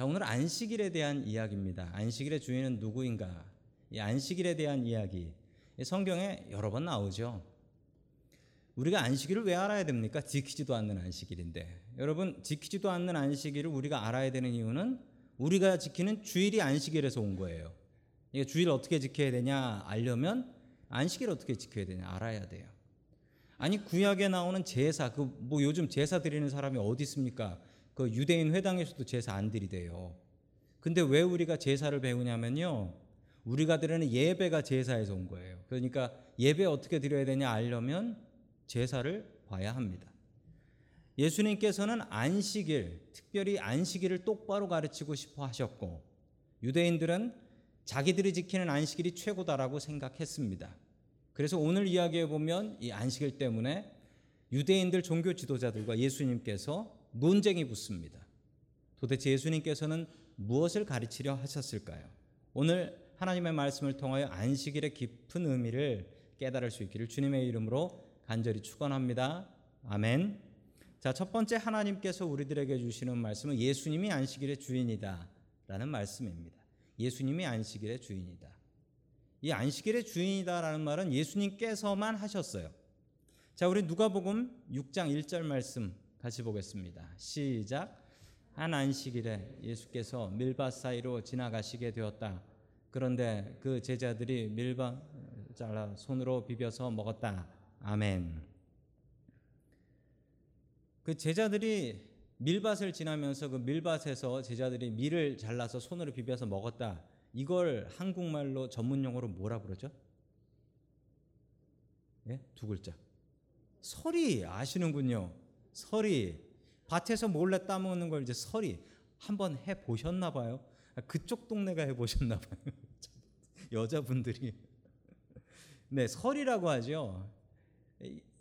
자, 오늘 안식일에 대한 이야기입니다. 안식일의 주인은 누구인가? 이 안식일에 대한 이야기. 이 성경에 여러 번 나오죠. 우리가 안식일을 왜 알아야 됩니까? 지키지도 않는 안식일인데. 여러분, 지키지도 않는 안식일을 우리가 알아야 되는 이유는 우리가 지키는 주일이 안식일에서 온 거예요. 이게 주일 어떻게 지켜야 되냐 알려면 안식일 어떻게 지켜야 되냐 알아야 돼요. 아니 구약에 나오는 제사 그 뭐 요즘 제사 드리는 사람이 어디 있습니까? 그 유대인 회당에서도 제사 안 드리대요. 근데 왜 우리가 제사를 배우냐면요. 우리가 드리는 예배가 제사에서 온 거예요. 그러니까 예배 어떻게 드려야 되냐 알려면 제사를 봐야 합니다. 예수님께서는 안식일, 특별히 안식일을 똑바로 가르치고 싶어 하셨고 유대인들은 자기들이 지키는 안식일이 최고다라고 생각했습니다. 그래서 오늘 이야기해 보면 이 안식일 때문에 유대인들 종교 지도자들과 예수님께서 논쟁이 붙습니다. 도대체 예수님께서는 무엇을 가르치려 하셨을까요? 오늘 하나님의 말씀을 통하여 안식일의 깊은 의미를 깨달을 수 있기를 주님의 이름으로 간절히 축원합니다. 아멘. 자, 첫 번째 하나님께서 우리들에게 주시는 말씀은 예수님이 안식일의 주인이다라는 말씀입니다. 예수님이 안식일의 주인이다. 이 안식일의 주인이다라는 말은 예수님께서만 하셨어요. 자, 우리 누가복음 6장 1절 말씀 같이 보겠습니다. 시작. 한 안식일에 예수께서 밀밭 사이로 지나가시게 되었다. 그런데 그 제자들이 밀밭 잘라 손으로 비벼서 먹었다. 아멘. 그 제자들이 밀밭을 지나면서 그 밀밭에서 제자들이 밀을 잘라서 손으로 비벼서 먹었다. 이걸 한국말로 전문 용어로 뭐라 그러죠? 예? 두 글자. 서리 아시는군요. 서리. 밭에서 몰래 따먹는 걸 이제 서리 한번 해 보셨나 봐요. 아, 그쪽 동네가 해 보셨나 봐요. 여자분들이. 네, 설이라고 하죠.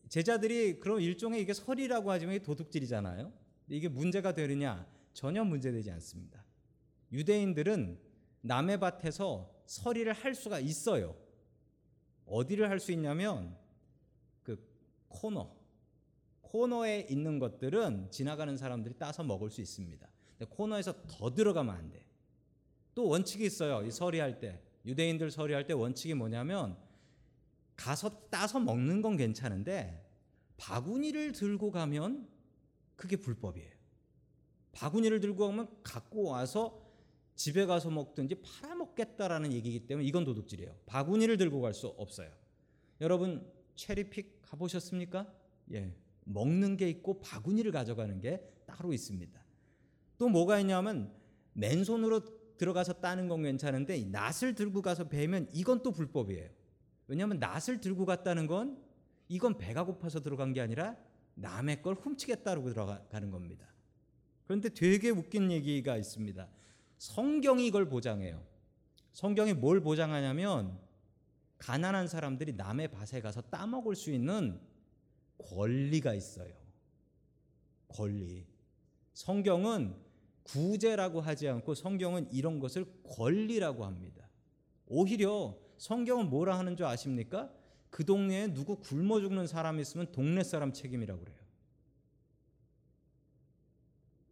제자들이 그런 일종의 이게 설이라고 하지만 이게 도둑질이잖아요. 이게 문제가 되느냐? 전혀 문제되지 않습니다. 유대인들은 남의 밭에서 서리를 할 수가 있어요. 어디를 할 수 있냐면 그 코너, 코너에 있는 것들은 지나가는 사람들이 따서 먹을 수 있습니다. 코너에서 더 들어가면 안 돼. 또 원칙이 있어요. 이 서리할 때 유대인들 서리할 때 원칙이 뭐냐면 가서 따서 먹는 건 괜찮은데 바구니를 들고 가면 그게 불법이에요. 바구니를 들고 가면 갖고 와서 집에 가서 먹든지 팔아먹겠다라는 얘기이기 때문에 이건 도둑질이에요. 바구니를 들고 갈 수 없어요. 여러분 체리픽 가보셨습니까? 예, 먹는 게 있고 바구니를 가져가는 게 따로 있습니다. 또 뭐가 있냐면 맨손으로 들어가서 따는 건 괜찮은데 낫을 들고 가서 베면 이건 또 불법이에요. 왜냐하면 낫을 들고 갔다는 건 이건 배가 고파서 들어간 게 아니라 남의 걸 훔치겠다고 들어가는 겁니다. 그런데 되게 웃긴 얘기가 있습니다. 성경이 이걸 보장해요. 성경이 뭘 보장하냐면 가난한 사람들이 남의 밭에 가서 따먹을 수 있는 권리가 있어요. 권리. 성경은 구제라고 하지 않고 성경은 이런 것을 권리라고 합니다. 오히려 성경은 뭐라 하는 줄 아십니까? 그 동네에 누구 굶어 죽는 사람이 있으면 동네 사람 책임이라고 그래요.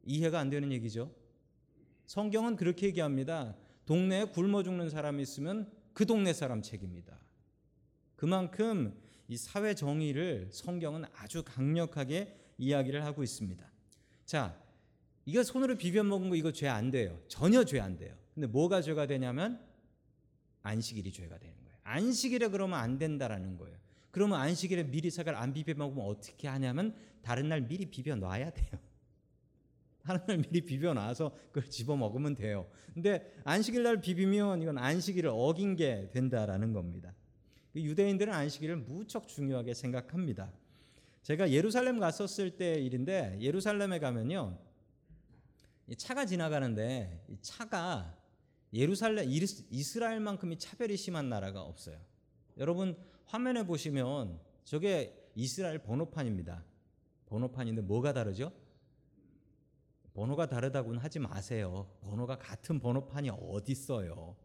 이해가 안 되는 얘기죠. 성경은 그렇게 얘기합니다. 동네에 굶어 죽는 사람이 있으면 그 동네 사람 책임이다. 그만큼 이 사회 정의를 성경은 아주 강력하게 이야기를 하고 있습니다. 자, 이거 손으로 비벼 먹은 거 이거 죄 안 돼요. 전혀 죄 안 돼요. 근데 뭐가 죄가 되냐면 안식일이 죄가 되는 거예요. 안식일에 그러면 안 된다라는 거예요. 그러면 안식일에 미리 사과를 안 비벼 먹으면 어떻게 하냐면 다른 날 미리 비벼 놔야 돼요. 다른 날 미리 비벼 놔서 그걸 집어 먹으면 돼요. 근데 안식일 날 비비면 이건 안식일을 어긴 게 된다라는 겁니다. 그 유대인들은 안식일을 무척 중요하게 생각합니다. 제가 예루살렘 갔었을 때 일인데 예루살렘에 가면요. 차가 지나가는데 이 차가 예루살렘 이스라엘만큼이 차별이 심한 나라가 없어요. 여러분 화면에 보시면 저게 이스라엘 번호판입니다. 번호판인데 뭐가 다르죠? 번호가 다르다고는 하지 마세요. 번호가 같은 번호판이 어디 있어요?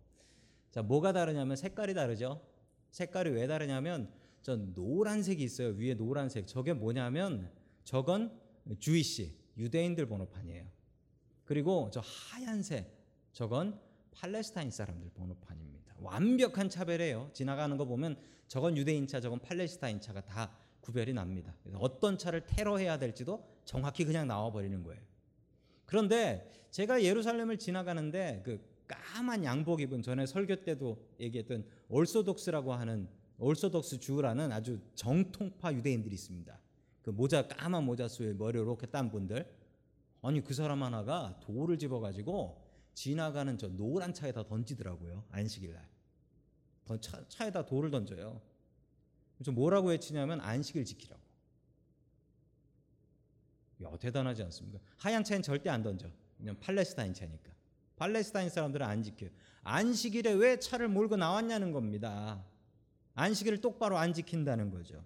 자, 뭐가 다르냐면 색깔이 다르죠. 색깔이 왜 다르냐면 저 노란색이 있어요. 위에 노란색. 저게 뭐냐면 저건 주이시 유대인들 번호판이에요. 그리고 저 하얀색 저건 팔레스타인 사람들 번호판입니다. 완벽한 차별이에요. 지나가는 거 보면 저건 유대인 차, 저건 팔레스타인 차가 다 구별이 납니다. 어떤 차를 테러해야 될지도 정확히 그냥 나와 버리는 거예요. 그런데 제가 예루살렘을 지나가는데 그 까만 양복 입은 전에 설교 때도 얘기했던 올소독스라고 하는 올소독스 주라는 아주 정통파 유대인들이 있습니다. 그 모자 까만 모자 쓰에 머리 이렇게 딴 분들 아니 그 사람 하나가 돌을 집어 가지고 지나가는 저 노란 차에다 던지더라고요 안식일 날 차, 차에다 돌을 던져요. 좀 뭐라고 외치냐면 안식일 지키라고. 야 대단하지 않습니까? 하얀 차엔 절대 안 던져. 그냥 팔레스타인 차니까. 팔레스타인 사람들은 안 지켜요. 안식일에 왜 차를 몰고 나왔냐는 겁니다. 안식일을 똑바로 안 지킨다는 거죠.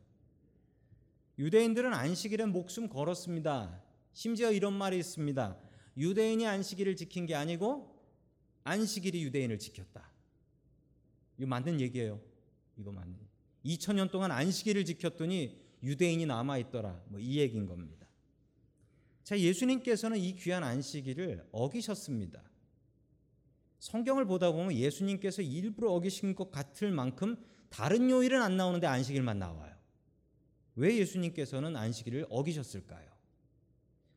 유대인들은 안식일에 목숨 걸었습니다. 심지어 이런 말이 있습니다. 유대인이 안식일을 지킨 게 아니고 안식일이 유대인을 지켰다. 이거 맞는 얘기예요. 이거 맞는. 2000년 동안 안식일을 지켰더니 유대인이 남아 있더라. 뭐 이 얘기인 겁니다. 자, 예수님께서는 이 귀한 안식일을 어기셨습니다. 성경을 보다 보면 예수님께서 일부러 어기신 것 같을 만큼 다른 요일은 안 나오는데 안식일만 나와요. 왜 예수님께서는 안식일을 어기셨을까요?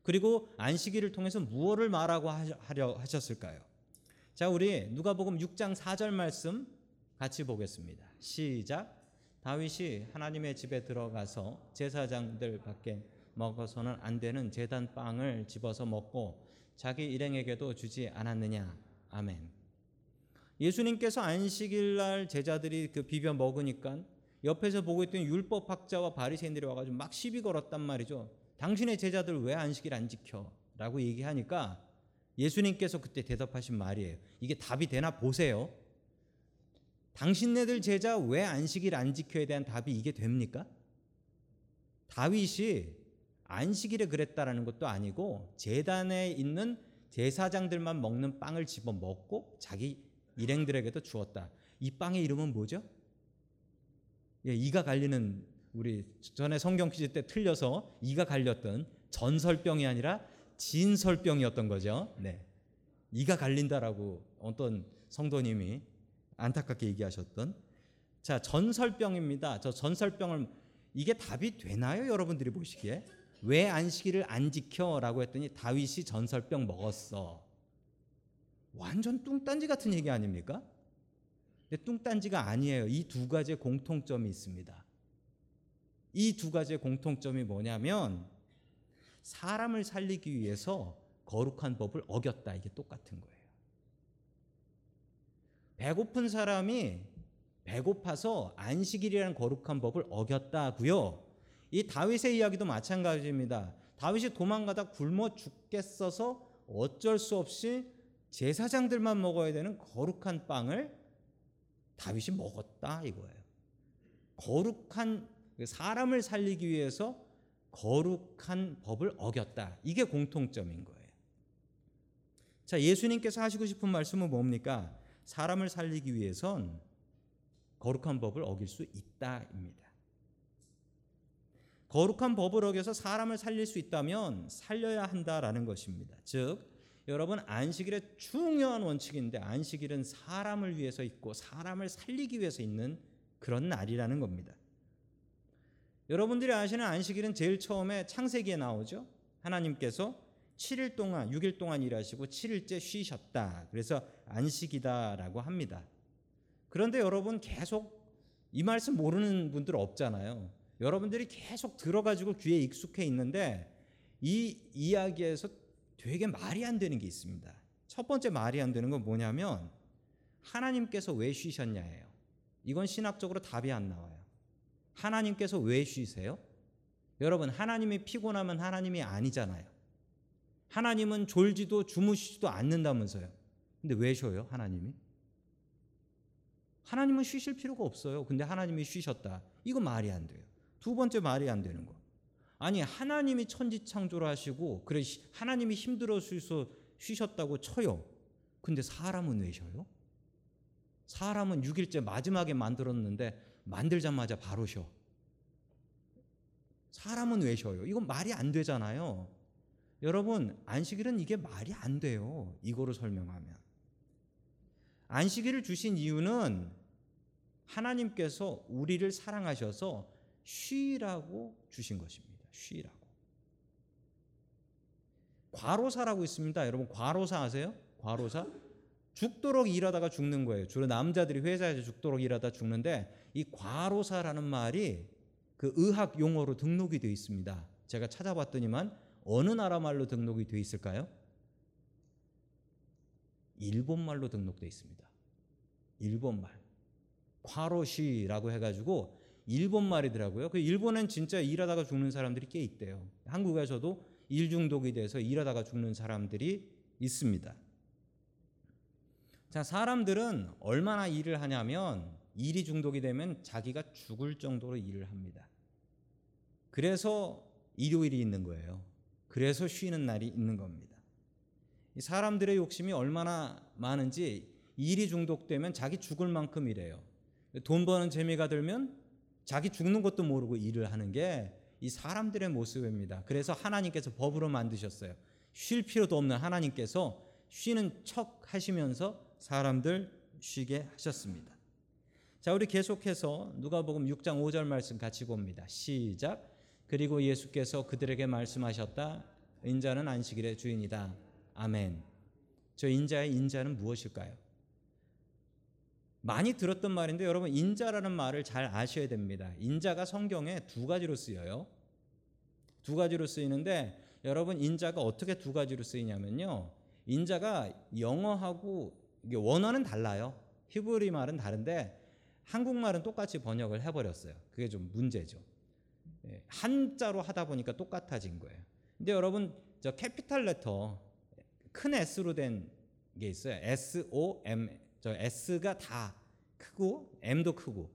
그리고 안식일을 통해서 무엇을 말하고 하려 하셨을까요? 자, 우리 누가복음 6장 4절 말씀 같이 보겠습니다. 시작. 다윗이 하나님의 집에 들어가서 제사장들 밖에 먹어서는 안 되는 제단 빵을 집어서 먹고 자기 일행에게도 주지 않았느냐. 아멘. 예수님께서 안식일 날 제자들이 그 비벼 먹으니까 옆에서 보고 있던 율법학자와 바리새인들이 와가지고 막 시비 걸었단 말이죠. 당신의 제자들 왜 안식일 안 지켜? 라고 얘기하니까 예수님께서 그때 대답하신 말이에요. 이게 답이 되나 보세요. 당신네들 제자 왜 안식일 안 지켜에 대한 답이 이게 됩니까? 다윗이 안식일에 그랬다라는 것도 아니고 재단에 있는 제사장들만 먹는 빵을 집어 먹고 자기 일행들에게도 주었다. 이 빵의 이름은 뭐죠? 예, 이가 갈리는 우리 전에 성경 퀴즈 때 틀려서 이가 갈렸던 전설병이 아니라 진설병이었던 거죠. 네. 이가 갈린다라고 어떤 성도님이 안타깝게 얘기하셨던 자 전설병입니다. 저 전설병을 이게 답이 되나요? 여러분들이 보시기에 왜 안식일을 안 지켜라고 했더니 다윗이 전설병 먹었어. 완전 뚱딴지 같은 얘기 아닙니까? 근데 뚱딴지가 아니에요. 이 두 가지의 공통점이 있습니다. 이 두 가지의 공통점이 뭐냐면 사람을 살리기 위해서 거룩한 법을 어겼다. 이게 똑같은 거예요. 배고픈 사람이 배고파서 안식일이라는 거룩한 법을 어겼다고요. 이 다윗의 이야기도 마찬가지입니다. 다윗이 도망가다 굶어 죽겠어서 어쩔 수 없이 제사장들만 먹어야 되는 거룩한 빵을 다윗이 먹었다 이거예요. 거룩한 그 사람을 살리기 위해서 거룩한 법을 어겼다. 이게 공통점인 거예요. 자, 예수님께서 하시고 싶은 말씀은 뭡니까? 사람을 살리기 위해선 거룩한 법을 어길 수 있다입니다. 거룩한 법을 어겨서 사람을 살릴 수 있다면 살려야 한다라는 것입니다. 즉, 여러분 안식일의 중요한 원칙인데 안식일은 사람을 위해서 있고 사람을 살리기 위해서 있는 그런 날이라는 겁니다. 여러분들이 아시는 안식일은 제일 처음에 창세기에 나오죠. 하나님께서 7일 동안 6일 동안 일하시고 7일째 쉬셨다. 그래서 안식이다라고 합니다. 그런데 여러분 계속 이 말씀 모르는 분들 없잖아요. 여러분들이 계속 들어가지고 귀에 익숙해 있는데 이 이야기에서 되게 말이 안 되는 게 있습니다. 첫 번째 말이 안 되는 건 뭐냐면 하나님께서 왜 쉬셨냐예요. 이건 신학적으로 답이 안 나와요. 하나님께서 왜 쉬세요? 여러분, 하나님이 피곤하면 하나님이 아니잖아요. 하나님은 졸지도 주무시지도 않는다면서요. 근데 왜 쉬어요, 하나님이? 하나님은 쉬실 필요가 없어요. 근데 하나님이 쉬셨다. 이거 말이 안 돼요. 두 번째 말이 안 되는 거. 아니 하나님이 천지 창조를 하시고 그래 하나님이 힘들어 쉬서 쉬셨다고 쳐요. 근데 사람은 왜 쉬어요? 사람은 6일째 마지막에 만들었는데 만들자마자 바로 쉬어. 사람은 왜 쉬어요? 이건 말이 안 되잖아요. 여러분 안식일은 이게 말이 안 돼요. 이거로 설명하면 안식일을 주신 이유는 하나님께서 우리를 사랑하셔서 쉬라고 주신 것입니다. 쉬라고. 과로사라고 있습니다. 여러분 과로사 아세요? 과로사? 죽도록 일하다가 죽는 거예요. 주로 남자들이 회사에서 죽도록 일하다 죽는데 이 과로사라는 말이 그 의학 용어로 등록이 되어 있습니다. 제가 찾아봤더니만 어느 나라 말로 등록이 되어 있을까요? 일본 말로 등록되어 있습니다. 일본 말. 과로시라고 해가지고 일본 말이더라고요. 그 일본엔 진짜 일하다가 죽는 사람들이 꽤 있대요. 한국에서도 일 중독이 돼서 일하다가 죽는 사람들이 있습니다. 자, 사람들은 얼마나 일을 하냐면 일이 중독이 되면 자기가 죽을 정도로 일을 합니다. 그래서 일요일이 있는 거예요. 그래서 쉬는 날이 있는 겁니다. 이 사람들의 욕심이 얼마나 많은지 일이 중독되면 자기 죽을 만큼 일해요. 돈 버는 재미가 들면 자기 죽는 것도 모르고 일을 하는 게 이 사람들의 모습입니다. 그래서 하나님께서 법으로 만드셨어요. 쉴 필요도 없는 하나님께서 쉬는 척 하시면서 사람들 쉬게 하셨습니다. 자, 우리 계속해서 누가복음 6장 5절 말씀 같이 봅니다. 시작. 그리고 예수께서 그들에게 말씀하셨다. 인자는 안식일의 주인이다. 아멘. 저 인자의 인자는 무엇일까요? 많이 들었던 말인데 여러분 인자라는 말을 잘 아셔야 됩니다. 인자가 성경에 두 가지로 쓰여요. 두 가지로 쓰이는데 여러분 인자가 어떻게 두 가지로 쓰이냐면요. 인자가 영어하고 원어는 달라요. 히브리 말은 다른데 한국말은 똑같이 번역을 해버렸어요. 그게 좀 문제죠. 예, 한자로 하다 보니까 똑같아진 거예요. 근데 여러분 저 capital letter 큰 S로 된 게 있어요. S O M 저 S가 다 크고 M도 크고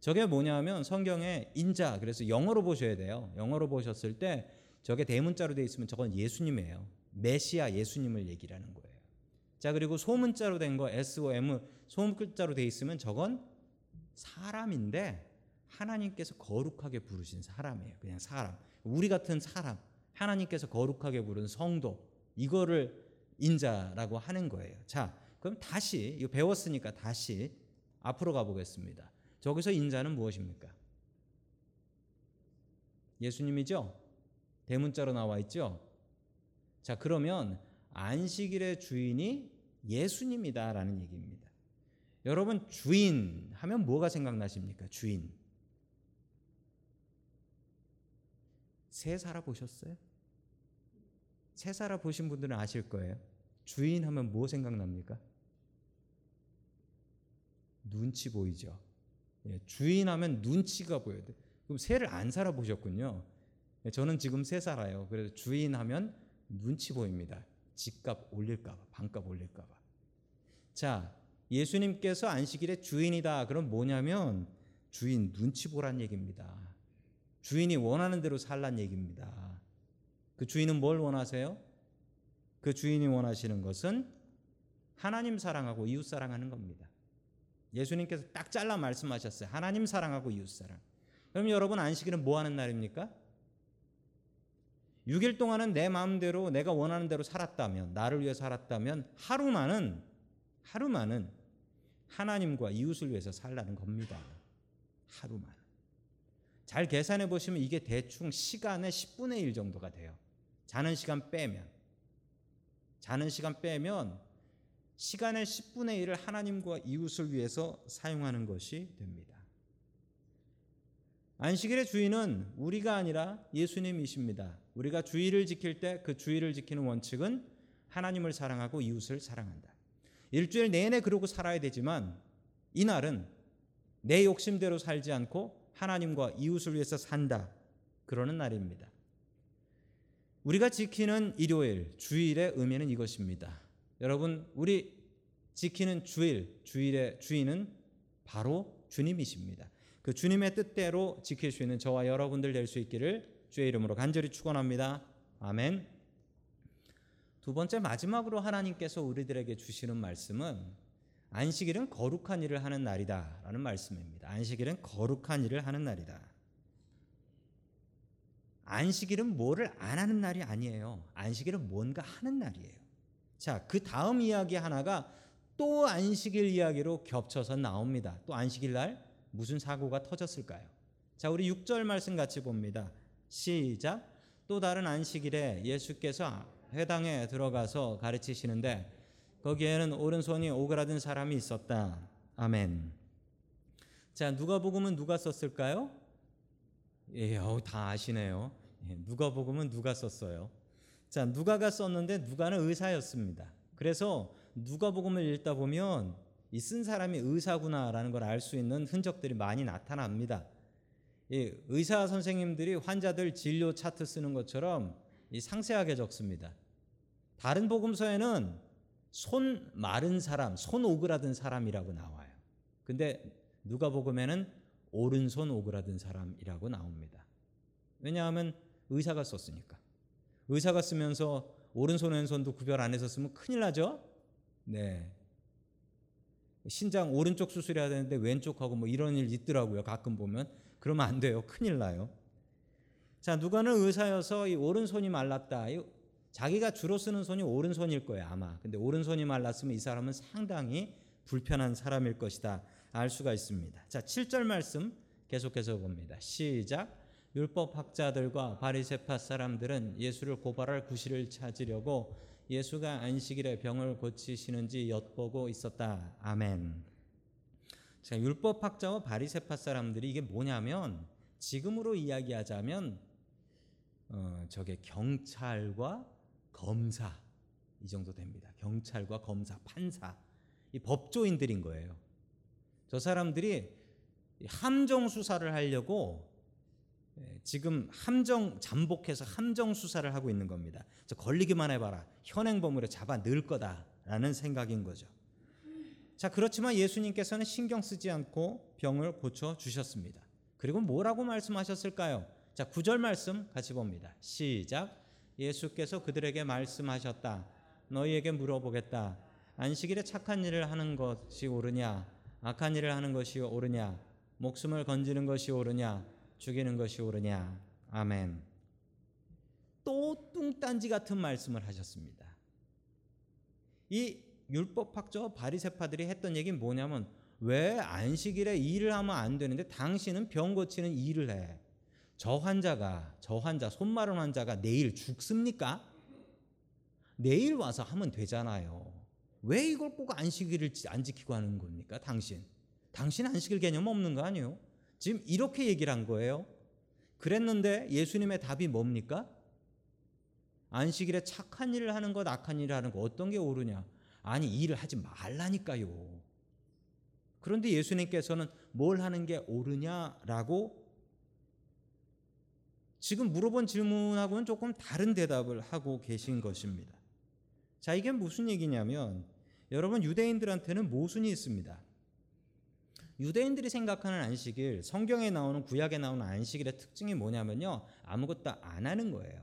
저게 뭐냐면 성경에 인자 그래서 영어로 보셔야 돼요. 영어로 보셨을 때 저게 대문자로 돼 있으면 저건 예수님이에요. 메시아 예수님을 얘기하는 거예요. 자 그리고 소문자로 된 거 S O M 소문글자로 돼 있으면 저건 사람인데 하나님께서 거룩하게 부르신 사람이에요. 그냥 사람. 우리 같은 사람. 하나님께서 거룩하게 부른 성도. 이거를 인자라고 하는 거예요. 자, 그럼 다시 이거 배웠으니까 다시 앞으로 가보겠습니다. 저기서 인자는 무엇입니까? 예수님이죠? 대문자로 나와 있죠? 자, 그러면 안식일의 주인이 예수님이다라는 얘기입니다. 여러분, 주인 하면 뭐가 생각나십니까? 주인. 새 살아 보셨어요? 새 살아 보신 분들은 아실 거예요. 주인 하면 뭐 생각납니까? 눈치 보이죠. 예, 주인 하면 눈치가 보여야 돼. 그럼 새를 안 살아 보셨군요. 예, 저는 지금 새 살아요. 그래서 주인 하면 눈치 보입니다. 집값 올릴까봐, 반값 올릴까봐. 자, 예수님께서 안식일의 주인이다. 그럼 뭐냐면 주인 눈치 보란 얘기입니다. 주인이 원하는 대로 살란 얘기입니다. 그 주인은 뭘 원하세요? 그 주인이 원하시는 것은 하나님 사랑하고 이웃 사랑하는 겁니다. 예수님께서 딱 잘라 말씀하셨어요. 하나님 사랑하고 이웃 사랑. 그럼 여러분 안식일은 뭐 하는 날입니까? 6일 동안은 내 마음대로 내가 원하는 대로 살았다면 나를 위해 살았다면 하루만은 하루만은 하나님과 이웃을 위해서 살라는 겁니다. 하루만. 잘 계산해 보시면 이게 대충 시간의 10분의 1 정도가 돼요. 자는 시간 빼면. 자는 시간 빼면 시간의 10분의 1을 하나님과 이웃을 위해서 사용하는 것이 됩니다. 안식일의 주인은 우리가 아니라 예수님이십니다. 우리가 주의를 지킬 때 그 주의를 지키는 원칙은 하나님을 사랑하고 이웃을 사랑한다. 일주일 내내 그러고 살아야 되지만 이날은 내 욕심대로 살지 않고 하나님과 이웃을 위해서 산다. 그러는 날입니다. 우리가 지키는 일요일, 주일의 의미는 이것입니다. 여러분, 우리 지키는 주일, 주일의 주인은 바로 주님이십니다. 그 주님의 뜻대로 지킬 수 있는 저와 여러분들 될 수 있기를 주의 이름으로 간절히 축원합니다. 아멘. 두 번째 마지막으로 하나님께서 우리들에게 주시는 말씀은 안식일은 거룩한 일을 하는 날이다라는 말씀입니다. 안식일은 거룩한 일을 하는 날이다. 안식일은 뭐를 안 하는 날이 아니에요. 안식일은 뭔가 하는 날이에요. 자, 그 다음 이야기 하나가 또 안식일 이야기로 겹쳐서 나옵니다. 또 안식일 날 무슨 사고가 터졌을까요? 자, 우리 6절 말씀 같이 봅니다. 시작. 또 다른 안식일에 예수께서 회당에 들어가서 가르치시는데 거기에는 오른손이 오그라든 사람이 있었다. 아멘. 자, 누가복음은 누가 썼을까요? 예, 어, 다 아시네요. 예, 누가복음은 누가 썼어요? 자, 누가가 썼는데 누가는 의사였습니다. 그래서 누가복음을 읽다 보면 이 쓴 사람이 의사구나라는 걸 알 수 있는 흔적들이 많이 나타납니다. 이 의사 선생님들이 환자들 진료 차트 쓰는 것처럼 이 상세하게 적습니다. 다른 복음서에는 손 마른 사람, 손 오그라든 사람이라고 나와요. 근데 누가복음에는 오른손 오그라든 사람이라고 나옵니다. 왜냐하면 의사가 썼으니까. 의사가 쓰면서 오른손 왼손도 구별 안 해서 쓰면 큰일 나죠? 네. 신장 오른쪽 수술해야 되는데 왼쪽하고 뭐 이런 일 있더라고요. 가끔 보면. 그러면 안 돼요. 큰일 나요. 자, 누가는 의사여서 이 오른손이 말랐다. 자기가 주로 쓰는 손이 오른손일 거예요, 아마. 근데 오른손이 말랐으면 이 사람은 상당히 불편한 사람일 것이다. 알 수가 있습니다. 자, 7절 말씀 계속해서 봅니다. 시작. 율법 학자들과 바리새파 사람들은 예수를 고발할 구실을 찾으려고 예수가 안식일에 병을 고치시는지 엿보고 있었다. 아멘. 자, 율법 학자와 바리새파 사람들이 이게 뭐냐면 지금으로 이야기하자면 어, 저게 경찰과 검사 이 정도 됩니다. 경찰과 검사, 판사 이 법조인들인 거예요. 저 사람들이 함정 수사를 하려고 예, 지금 함정 잠복해서 함정 수사를 하고 있는 겁니다. 저 걸리기만 해봐라 현행범으로 잡아 넣을 거다라는 생각인 거죠. 자 그렇지만 예수님께서는 신경 쓰지 않고 병을 고쳐 주셨습니다. 그리고 뭐라고 말씀하셨을까요? 자 9절 말씀 같이 봅니다. 시작. 예수께서 그들에게 말씀하셨다. 너희에게 물어보겠다. 안식일에 착한 일을 하는 것이 옳으냐? 악한 일을 하는 것이 옳으냐? 목숨을 건지는 것이 옳으냐? 죽이는 것이 옳으냐? 아멘. 또 뚱딴지 같은 말씀을 하셨습니다. 이 율법학자 바리새파들이 했던 얘기는 뭐냐면 왜 안식일에 일을 하면 안 되는데 당신은 병 고치는 일을 해? 저 환자가 저 환자 손 마른 환자가 내일 죽습니까? 내일 와서 하면 되잖아요. 왜 이걸 꼭 안식일을 안 지키고 하는 겁니까? 당신. 당신 안식일 개념 없는 거 아니에요? 지금 이렇게 얘기를 한 거예요. 그랬는데 예수님의 답이 뭡니까? 안식일에 착한 일을 하는 것, 악한 일을 하는 것 어떤 게 옳으냐? 아니 일을 하지 말라니까요. 그런데 예수님께서는 뭘 하는 게 옳으냐라고 지금 물어본 질문하고는 조금 다른 대답을 하고 계신 것입니다. 자, 이게 무슨 얘기냐면 여러분 유대인들한테는 모순이 있습니다. 유대인들이 생각하는 안식일, 성경에 나오는 구약에 나오는 안식일의 특징이 뭐냐면요. 아무것도 안 하는 거예요.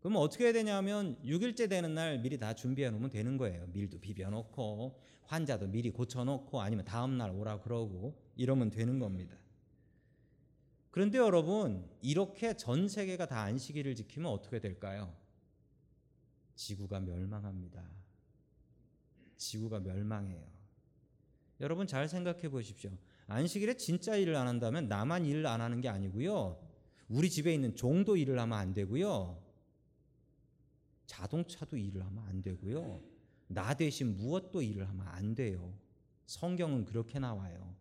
그럼 어떻게 해야 되냐면 6일째 되는 날 미리 다 준비해 놓으면 되는 거예요. 밀도 비벼 놓고 환자도 미리 고쳐 놓고 아니면 다음 날 오라 그러고 이러면 되는 겁니다. 그런데 여러분, 이렇게 전 세계가 다 안식일을 지키면 어떻게 될까요? 지구가 멸망합니다. 지구가 멸망해요. 여러분 잘 생각해 보십시오. 안식일에 진짜 일을 안 한다면 나만 일을 안 하는 게 아니고요. 우리 집에 있는 종도 일을 하면 안 되고요. 자동차도 일을 하면 안 되고요. 나 대신 무엇도 일을 하면 안 돼요. 성경은 그렇게 나와요.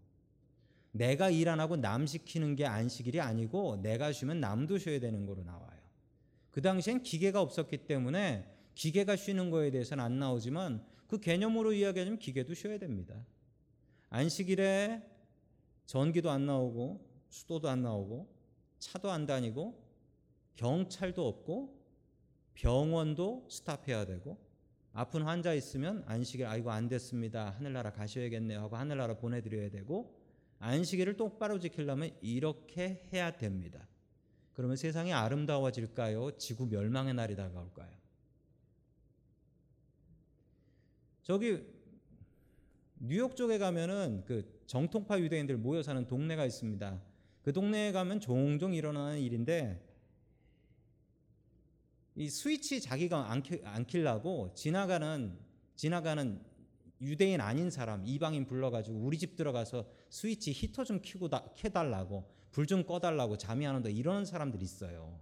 내가 일 안 하고 남 시키는 게 안식일이 아니고 내가 쉬면 남도 쉬어야 되는 거로 나와요. 그 당시엔 기계가 없었기 때문에 기계가 쉬는 거에 대해서는 안 나오지만 그 개념으로 이야기하자면 기계도 쉬어야 됩니다. 안식일에 전기도 안 나오고 수도도 안 나오고 차도 안 다니고 경찰도 없고 병원도 스탑해야 되고 아픈 환자 있으면 안식일 아이고 안 됐습니다. 하늘나라 가셔야겠네요 하고 하늘나라 보내드려야 되고 안식일을 똑바로 지키려면 이렇게 해야 됩니다. 그러면 세상이 아름다워질까요? 지구 멸망의 날이 다가올까요? 저기 뉴욕 쪽에 가면은 그 정통파 유대인들 모여 사는 동네가 있습니다. 그 동네에 가면 종종 일어나는 일인데 이 스위치 자기가 안, 켜, 안 킬라고 지나가는 지나가는 유대인 아닌 사람 이방인 불러가지고 우리 집 들어가서 스위치 히터 좀 켜고 다, 켜달라고 불 좀 꺼달라고 잠이 안 온다 이러는 사람들이 있어요.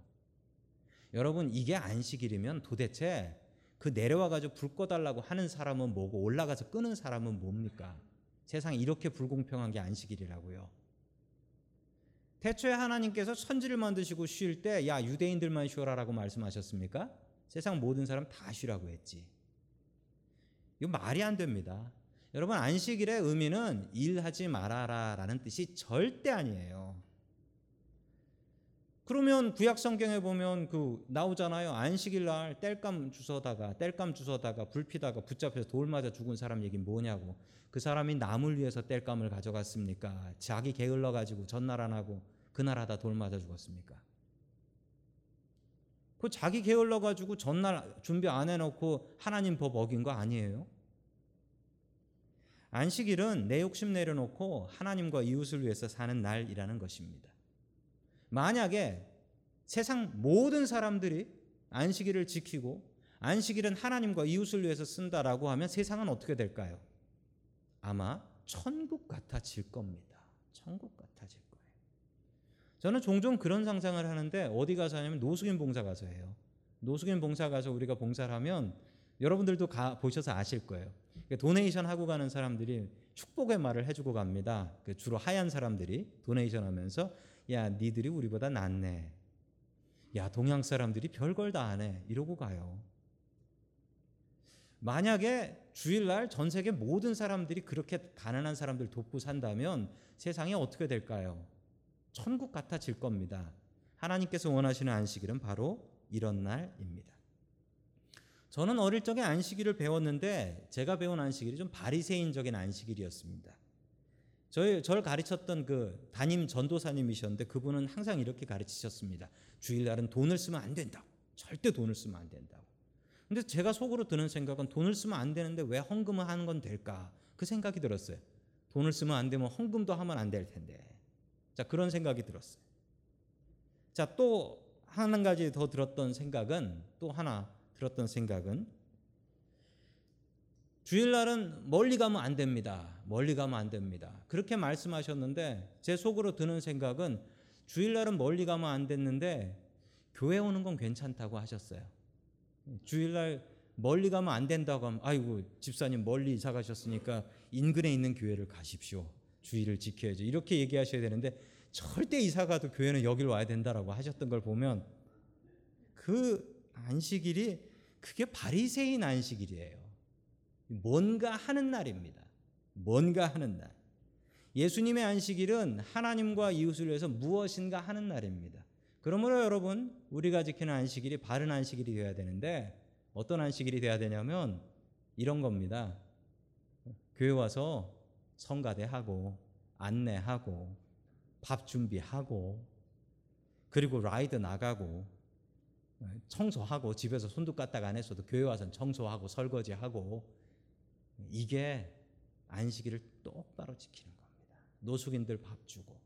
여러분 이게 안식일이면 도대체 그 내려와가지고 불 꺼달라고 하는 사람은 뭐고 올라가서 끄는 사람은 뭡니까? 세상 이렇게 불공평한 게 안식일이라고요. 태초에 하나님께서 천지를 만드시고 쉴 때 야 유대인들만 쉬어라라고 말씀하셨습니까? 세상 모든 사람 다 쉬라고 했지. 이거 말이 안 됩니다. 여러분 안식일의 의미는 일하지 말아라라는 뜻이 절대 아니에요. 그러면 구약 성경에 보면 그 나오잖아요. 안식일 날 땔감 주워다가 땔감 주워다가 불 피다가 붙잡혀서 돌 맞아 죽은 사람 얘기 뭐냐고. 그 사람이 남을 위해서 땔감을 가져갔습니까? 자기 게을러 가지고 전날 안 하고 그날 하다 돌 맞아 죽었습니까? 그 자기 게을러 가지고 전날 준비 안 해놓고 하나님 법 어긴 거 아니에요? 안식일은 내 욕심 내려놓고 하나님과 이웃을 위해서 사는 날이라는 것입니다. 만약에 세상 모든 사람들이 안식일을 지키고 안식일은 하나님과 이웃을 위해서 쓴다라고 하면 세상은 어떻게 될까요? 아마 천국 같아질 겁니다. 천국 같아질 거예요. 저는 종종 그런 상상을 하는데 어디 가서 하냐면 노숙인 봉사 가서 해요. 노숙인 봉사 가서 우리가 봉사를 하면 여러분들도 가 보셔서 아실 거예요. 도네이션 하고 가는 사람들이 축복의 말을 해주고 갑니다. 그 주로 하얀 사람들이 도네이션 하면서 야 니들이 우리보다 낫네. 야 동양 사람들이 별걸 다안 해. 이러고 가요. 만약에 주일날 전 세계 모든 사람들이 그렇게 가난한 사람들 돕고 산다면 세상이 어떻게 될까요? 천국 같아질 겁니다. 하나님께서 원하시는 안식일은 바로 이런 날입니다. 저는 어릴 적에 안식일을 배웠는데 제가 배운 안식일이 좀 바리새인적인 안식일이었습니다. 저희 저를 가르쳤던 그 담임 전도사님이셨는데 그분은 항상 이렇게 가르치셨습니다. 주일날은 돈을 쓰면 안 된다. 절대 돈을 쓰면 안 된다고. 근데 제가 속으로 드는 생각은 돈을 쓰면 안 되는데 왜 헌금을 하는 건 될까? 그 생각이 들었어요. 돈을 쓰면 안 되면 헌금도 하면 안 될 텐데. 자, 그런 생각이 들었어요. 자, 또 한 가지 더 들었던 생각은 또 하나 들었던 생각은 주일날은 멀리 가면 안 됩니다. 멀리 가면 안 됩니다. 그렇게 말씀하셨는데 제 속으로 드는 생각은 주일날은 멀리 가면 안 됐는데 교회 오는 건 괜찮다고 하셨어요. 주일날 멀리 가면 안 된다고 하면 아이고 집사님 멀리 이사 가셨으니까 인근에 있는 교회를 가십시오. 주의를 지켜야죠. 이렇게 얘기하셔야 되는데 절대 이사 가도 교회는 여길 와야 된다라고 하셨던 걸 보면 그 안식일이 그게 바리새인 안식일이에요. 뭔가 하는 날입니다. 뭔가 하는 날. 예수님의 안식일은 하나님과 이웃을 위해서 무엇인가 하는 날입니다. 그러므로 여러분 우리가 지키는 안식일이 바른 안식일이 되어야 되는데 어떤 안식일이 되어야 되냐면 이런 겁니다. 교회 와서 성가대하고 안내하고 밥 준비하고 그리고 라이드 나가고 청소하고 집에서 손도 까딱 안 했어도 교회 와서 청소하고 설거지하고 이게 안식일을 똑바로 지키는 겁니다. 노숙인들 밥 주고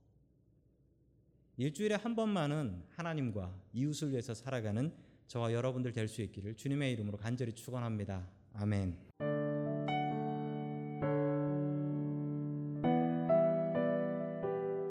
일주일에 한 번만은 하나님과 이웃을 위해서 살아가는 저와 여러분들 될 수 있기를 주님의 이름으로 간절히 축원합니다. 아멘.